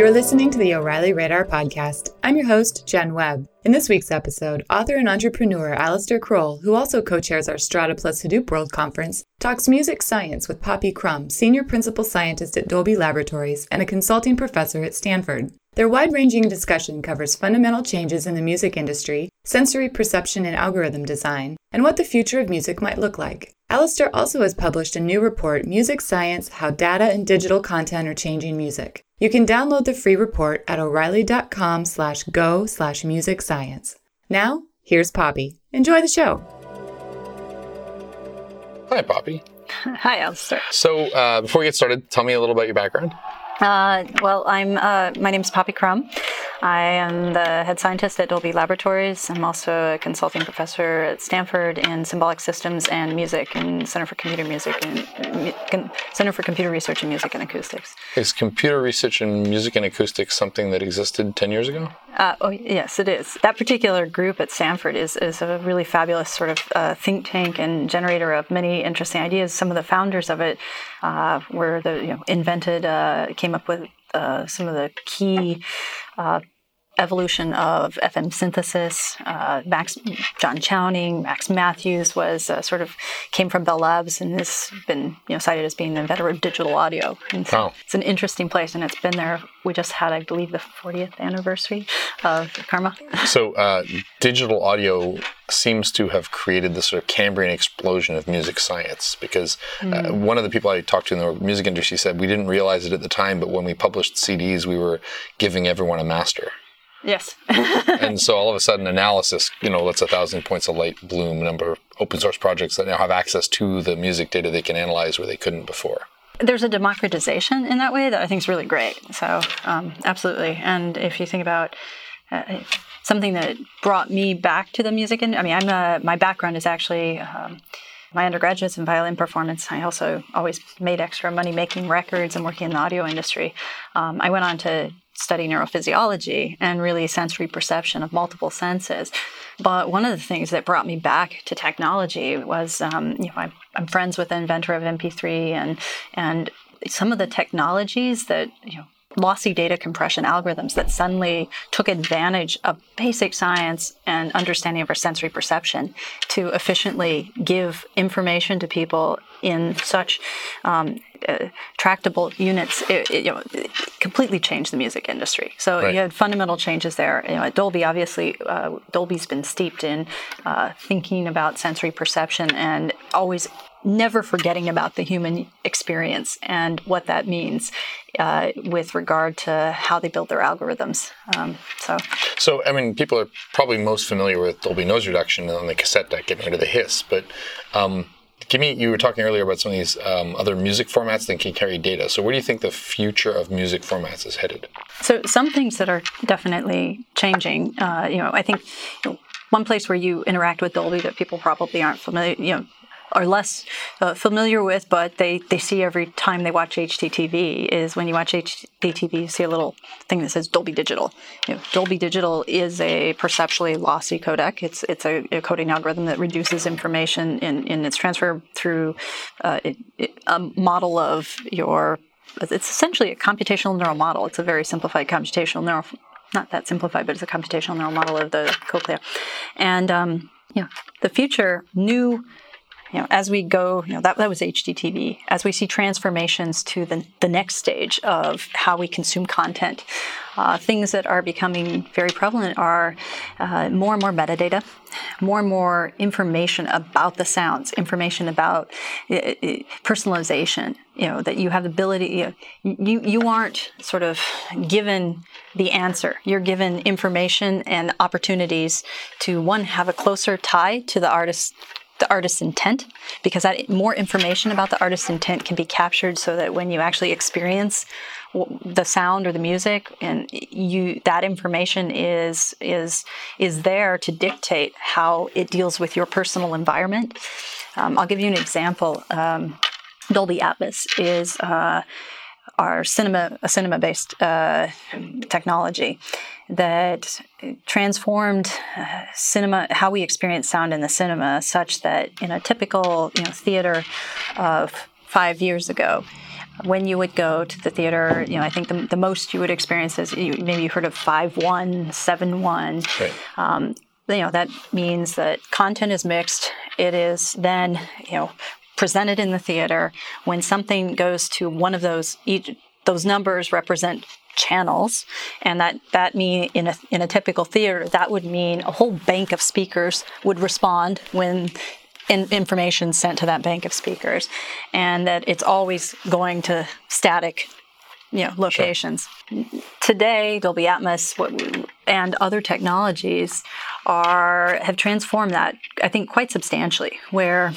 You're listening to the O'Reilly Radar Podcast. I'm your host, Jen Webb. In this week's episode, author and entrepreneur Alistair Croll, who also co chairs our Strata Plus Hadoop World Conference, talks music science with Poppy Crum, senior principal scientist at Dolby Laboratories and a consulting professor at Stanford. Their wide ranging discussion covers fundamental changes in the music industry, sensory perception and algorithm design, and what the future of music might look like. Alistair also has published a new report, Music Science How Data and Digital Content Are Changing Music. You can download the free report at o'reilly.com slash go slash music science. Now, here's Poppy. Enjoy the show. Hi, Poppy. Hi, Alistair. So, uh, before we get started, tell me a little about your background. Uh, well, I'm. Uh, my name is Poppy Crum. I am the head scientist at Dolby Laboratories. I'm also a consulting professor at Stanford in symbolic systems and music and Center for Computer Music and Center for Computer Research in Music and Acoustics. Is computer research in music and acoustics something that existed ten years ago? Uh, oh yes, it is. That particular group at Stanford is is a really fabulous sort of uh, think tank and generator of many interesting ideas. Some of the founders of it uh, were the you know invented uh, came up with uh, some of the key uh, evolution of FM synthesis. Uh, Max John Chowning, Max Mathews was uh, sort of came from Bell Labs and has been you know cited as being the inventor of digital audio. And wow. It's an interesting place, and it's been there. We just had, I believe, the 40th anniversary of CCRMA. So, uh, digital audio seems to have created this sort of Cambrian explosion of music science because mm. one of the people I talked to in the music industry said we didn't realize it at the time, but when we published CDs, we were giving everyone a master. Yes. and so all of a sudden, analysis, you know, lets a thousand points of light bloom. Number of open source projects that now have access to the music data they can analyze where they couldn't before. There's a democratization in that way that I think is really great. So, um, absolutely. And if you think about uh, something that brought me back to the music, and I mean, I'm a, my background is actually. Um, my undergraduate's in violin performance. I also always made extra money making records and working in the audio industry. Um, I went on to study neurophysiology and really sensory perception of multiple senses. But one of the things that brought me back to technology was, um, you know, I'm, I'm, friends with the inventor of MP3 and and some of the technologies that you know lossy data compression algorithms that suddenly took advantage of basic science and understanding of our sensory perception to efficiently give information to people in such um, uh, tractable units, it, it, you know, completely changed the music industry. So right. you had fundamental changes there. You know, at Dolby, obviously, uh, Dolby's been steeped in uh, thinking about sensory perception and always never forgetting about the human experience and what that means uh, with regard to how they build their algorithms. Um, so, so I mean, people are probably most familiar with Dolby noise reduction on the cassette deck, getting rid of the hiss, but um, give me you were talking earlier about some of these um, other music formats that can carry data. So where do you think the future of music formats is headed? So some things that are definitely changing uh, you know i think you know, one place where you interact with dolby that people probably aren't familiar you know are less uh, familiar with, but they, they see every time they watch HDTV is when you watch HDTV, you see a little thing that says Dolby Digital. You know, Dolby Digital is a perceptually lossy codec. It's it's a, a coding algorithm that reduces information in, in its transfer through uh, it, it, a model of your. It's essentially a computational neural model. It's a very simplified computational neural, not that simplified, but it's a computational neural model of the cochlea, and um, yeah, the future new you know, as we go, you know, that, that was HDTV. As we see transformations to the, the next stage of how we consume content, uh, things that are becoming very prevalent are uh, more and more metadata, more and more information about the sounds, information about uh, uh personalization. You know that you have the ability. You, know, you you aren't sort of given the answer. You're given information and opportunities to one have a closer tie to the artist's the artist's intent because that more information about the artist's intent can be captured so that when you actually experience the sound or the music and you that information is is is there to dictate how it deals with your personal environment. Um, i'll give you an example. Um, dolby atmos is uh, our cinema a cinema based uh, technology that transformed uh, cinema, how we experience sound in the cinema, such that in a typical you know, theater of five years ago, when you would go to the theater, you know, I think the, the most you would experience is you, maybe you heard of five one, seven one. Right. Um, you know, that means that content is mixed. It is then, you know, presented in the theater. When something goes to one of those, each, those numbers represent channels, and that that mean in a in a typical theater that would mean a whole bank of speakers would respond when in, information sent to that bank of speakers, and that it's always going to static you know locations. Sure. Today, Dolby Atmos and other technologies are have transformed that I think quite substantially. Where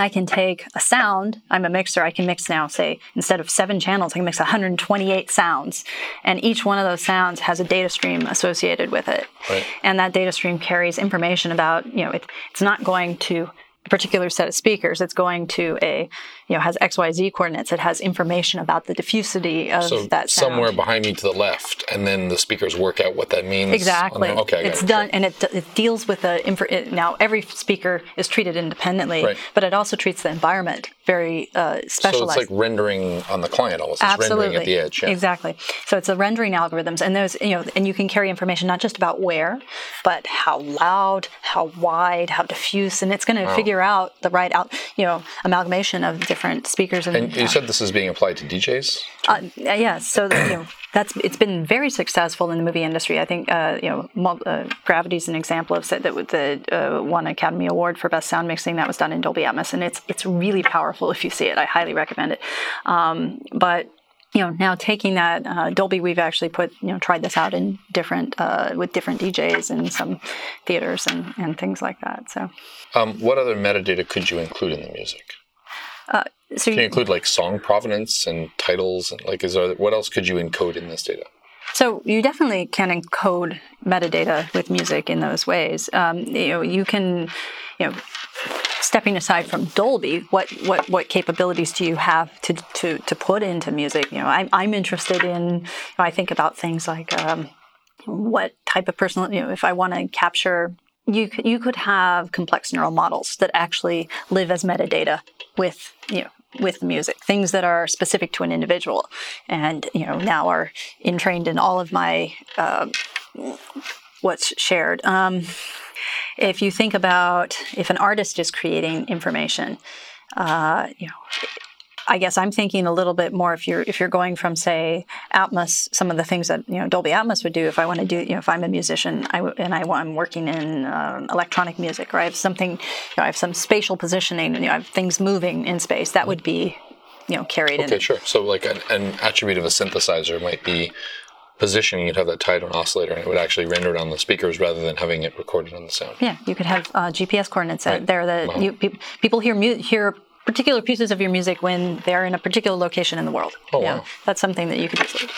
I can take a sound. I'm a mixer. I can mix now, say, instead of seven channels, I can mix 128 sounds. And each one of those sounds has a data stream associated with it. Right. And that data stream carries information about, you know, it, it's not going to particular set of speakers. It's going to a, you know, has XYZ coordinates. It has information about the diffusity of so that sound. somewhere behind me to the left, and then the speakers work out what that means. Exactly. Okay. It's it. done, sure. and it, it deals with the. It, now every speaker is treated independently, right. but it also treats the environment very uh, specialized. So it's like rendering on the client almost. It's Absolutely. rendering at the edge. Yeah. Exactly. So it's the rendering algorithms, and those, you know, and you can carry information not just about where, but how loud, how wide, how diffuse, and it's going to wow. figure out the right out, you know, amalgamation of different speakers. And, and you said this is being applied to DJs. Uh, yes. Yeah, so you know, that's it's been very successful in the movie industry. I think uh, you know uh, Gravity is an example of that the uh, won Academy Award for best sound mixing that was done in Dolby Atmos, and it's it's really powerful if you see it. I highly recommend it. Um, but you know now taking that uh, Dolby, we've actually put you know tried this out in different uh, with different DJs in some theaters and and things like that. So, um, what other metadata could you include in the music? Uh, so Can you include like song provenance and titles? And like, is there what else could you encode in this data? So you definitely can encode metadata with music in those ways. Um, you know, you can, you know, stepping aside from Dolby, what what what capabilities do you have to to to put into music? You know, I'm I'm interested in. You know, I think about things like. Um, what type of personal, you know, if I want to capture you you could have complex neural models that actually live as metadata with you know with music things that are specific to an individual and you know now are entrained in all of my uh, what's shared um, if you think about if an artist is creating information uh, you know I guess I'm thinking a little bit more if you're if you're going from say Atmos, some of the things that you know Dolby Atmos would do. If I want to do, you know, if I'm a musician I, and I, am working in uh, electronic music, or I have something, you know, I have some spatial positioning, you know, I have things moving in space. That would be, you know, carried okay, in. sure. So like an, an attribute of a synthesizer might be positioning, you'd have that tied to an oscillator, and it would actually render it on the speakers rather than having it recorded on the sound. Yeah, you could have uh, GPS coordinates right. there that wow. you, pe- people hear mu- hear particular pieces of your music when they're in a particular location in the world. Oh, yeah, wow. That's something that you could do.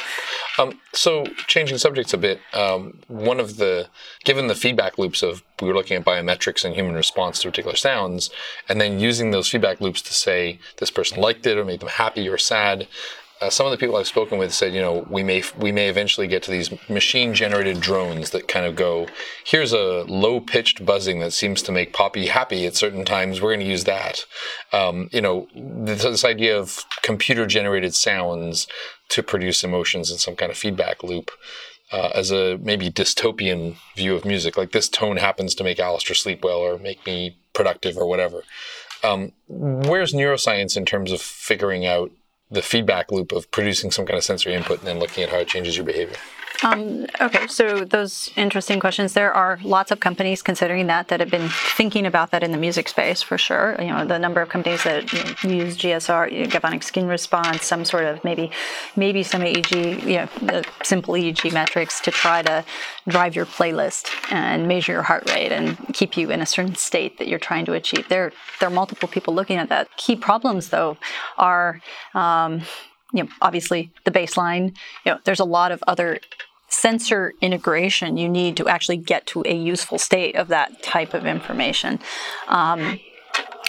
Um, so, changing subjects a bit, um, one of the, given the feedback loops of, we were looking at biometrics and human response to particular sounds, and then using those feedback loops to say this person liked it or made them happy or sad, uh, some of the people I've spoken with said, you know, we may we may eventually get to these machine generated drones that kind of go, here's a low pitched buzzing that seems to make Poppy happy at certain times. We're going to use that. Um, you know, this, this idea of computer generated sounds to produce emotions in some kind of feedback loop. Uh, as a maybe dystopian view of music, like this tone happens to make Alistair sleep well or make me productive or whatever. Um, where's neuroscience in terms of figuring out the feedback loop of producing some kind of sensory input and then looking at how it changes your behavior. Um, okay, so those interesting questions. There are lots of companies considering that that have been thinking about that in the music space for sure. You know, the number of companies that you know, use GSR, you know, galvanic skin response, some sort of maybe maybe some EEG, you know, simple EEG metrics to try to drive your playlist and measure your heart rate and keep you in a certain state that you're trying to achieve. There, there are multiple people looking at that. Key problems though are. Um, you know, obviously the baseline. You know, there's a lot of other sensor integration you need to actually get to a useful state of that type of information. Um,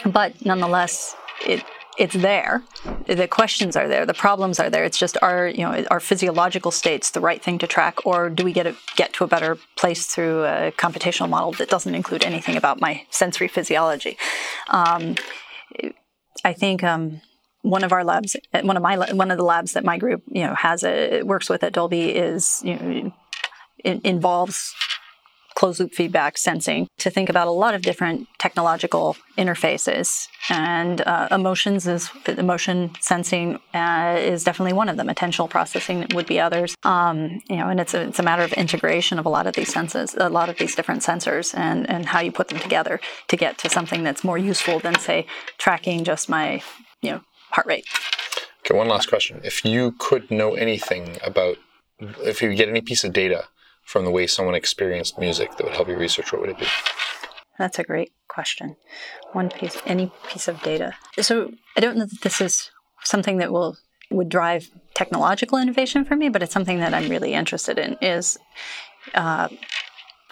but nonetheless, it it's there. The questions are there. The problems are there. It's just our you know our physiological states the right thing to track, or do we get a, get to a better place through a computational model that doesn't include anything about my sensory physiology? Um, I think. Um, one of our labs, one of my one of the labs that my group you know has a works with at Dolby is you know involves closed loop feedback sensing to think about a lot of different technological interfaces. And uh, emotions is emotion sensing uh, is definitely one of them. Attentional processing would be others. Um, you know and it's a, it's a matter of integration of a lot of these senses a lot of these different sensors and and how you put them together to get to something that's more useful than say tracking just my you know heart rate okay one last question if you could know anything about if you get any piece of data from the way someone experienced music that would help your research, what would it be? That's a great question. One piece, any piece of data. So I don't know that this is something that will would drive technological innovation for me, but it's something that I'm really interested in. Is uh,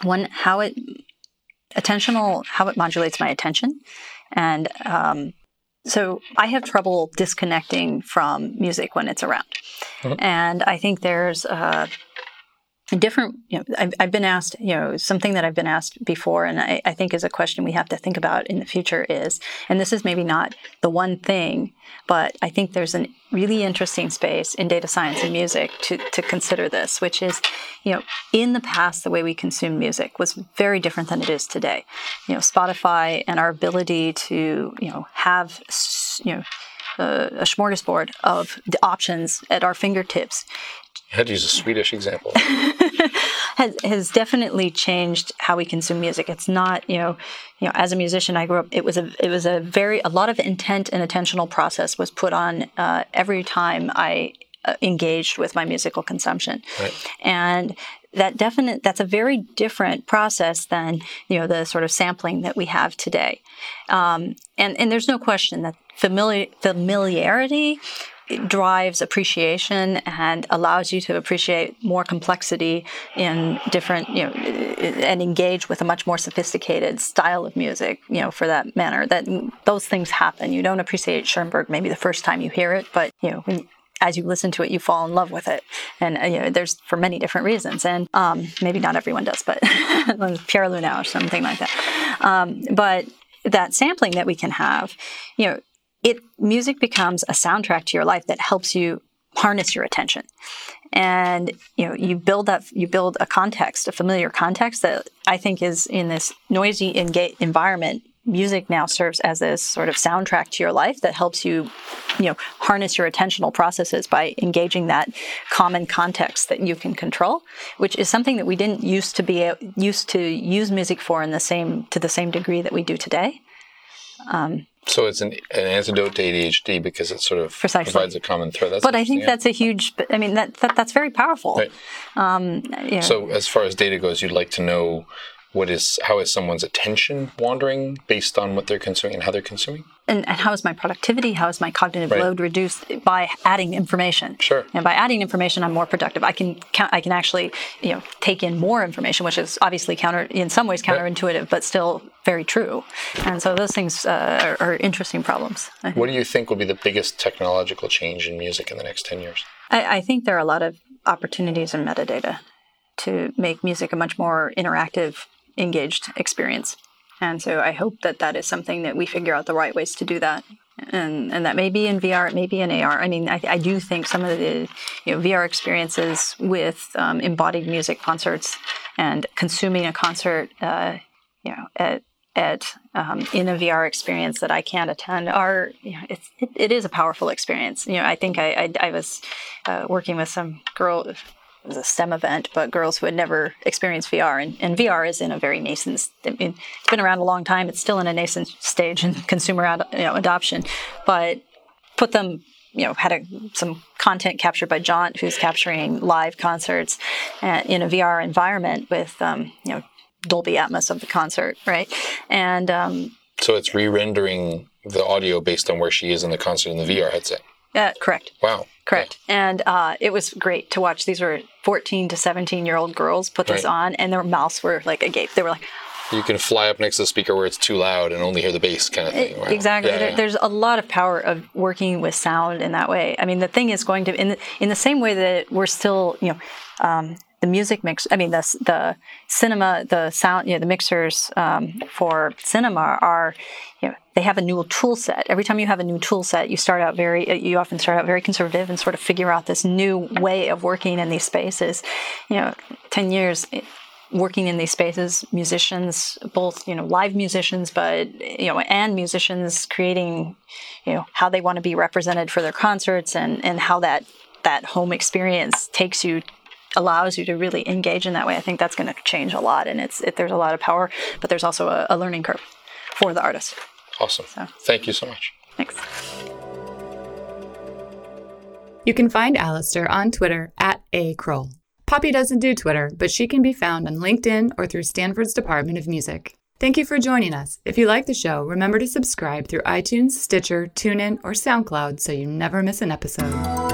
one how it attentional how it modulates my attention, and um, so I have trouble disconnecting from music when it's around, mm-hmm. and I think there's. Uh, different you know I've, I've, been asked you know something that i've been asked before and I, I, think is a question we have to think about in the future is and this is maybe not the one thing but i think there's a really interesting space in data science and music to, to consider this which is you know in the past the way we consume music was very different than it is today. You know spotify and our ability to you know have you know a, a smorgasbord of the options at our fingertips I had to use a Swedish example. has has definitely changed how we consume music. It's not, you know, you know, as a musician, I grew up. It was a it was a very a lot of intent and attentional process was put on uh, every time I uh, engaged with my musical consumption, right. and that definite that's a very different process than you know the sort of sampling that we have today um, and and there's no question that familiar, familiarity drives appreciation and allows you to appreciate more complexity in different, you know, and engage with a much more sophisticated style of music, you know, for that manner. That those things happen. You don't appreciate Schoenberg maybe the first time you hear it, but you know, when, as you listen to it, you fall in love with it, and uh, you know, there's for many different reasons, and um, maybe not everyone does, but Pierrot Lunaire or something like that. Um, but that sampling that we can have, you know, it music becomes a soundtrack to your life that helps you harness your attention. And you know you build that you build a context a familiar context that i think is in this noisy and environment music now serves as this sort of soundtrack to your life that helps you you know harness your attentional processes by engaging that common context that you can control which is something that we didn't used to be used to use music for in the same to the same degree that we do today. Um, so it's an, an antidote to ADHD because it sort of Precisely. provides a common thread. That's but I think that's a huge. I mean, that, that that's very powerful. Right. Um, yeah. So as far as data goes, you'd like to know what is how is someone's attention wandering based on what they're consuming and how they're consuming and, and how is my productivity how is my cognitive right. load reduced by adding information sure and by adding information i'm more productive i can count, i can actually you know take in more information which is obviously counter in some ways counterintuitive right. but still very true and so those things uh, are, are, interesting problems what do you think will be the biggest technological change in music in the next 10 years I, I think there are a lot of opportunities in metadata to make music a much more interactive engaged experience. And so I hope that that is something that we figure out the right ways to do that. And, and that may be in VR, it may be in AR. I mean, I, I do think some of the you know, VR experiences with um, embodied music concerts and consuming a concert, uh, you know, at at um, in a VR experience that I can't attend are you know, it's, it, it is a powerful experience. You know, I think I I, I was uh, working with some girl it was a STEM event, but girls who had never experienced VR. And, and VR is in a very nascent, I mean, it's been around a long time. It's still in a nascent stage in consumer ad, you know, adoption. But put them, you know, had a, some content captured by Jaunt, who's capturing live concerts uh, in a VR environment with, um, you know, Dolby Atmos of the concert, right? And um, so it's re-rendering the audio based on where she is in the concert in the VR headset. Uh, correct. Wow. Correct. And uh, it was great to watch. These were 14 to 17 year old girls put this right. on, and their mouths were like agape. They were like, you can fly up next to the speaker where it's too loud and only hear the bass kind of thing. Wow. Exactly. Yeah, there, yeah. There's a lot of power of working with sound in that way. I mean, the thing is going to in the, in the same way that we're still, you know, um, the music mix. I mean, the the cinema, the sound, you know, the mixers um, for cinema are, you know, they have a new tool set. Every time you have a new tool set, you start out very, you often start out very conservative and sort of figure out this new way of working in these spaces. You know, ten years working in these spaces, musicians, both you know live musicians, but you know and musicians creating you know how they want to be represented for their concerts and and how that that home experience takes you allows you to really engage in that way. I think that's going to change a lot, and it's it, there's a lot of power, but there's also a, a learning curve for the artist. Awesome. So, Thank you so much. Thanks. You can find Alistair on Twitter at a Croll. Poppy doesn't do Twitter, but she can be found on LinkedIn or through Stanford's Department of Music. Thank you for joining us. If you like the show, remember to subscribe through iTunes, Stitcher, TuneIn, or SoundCloud so you never miss an episode.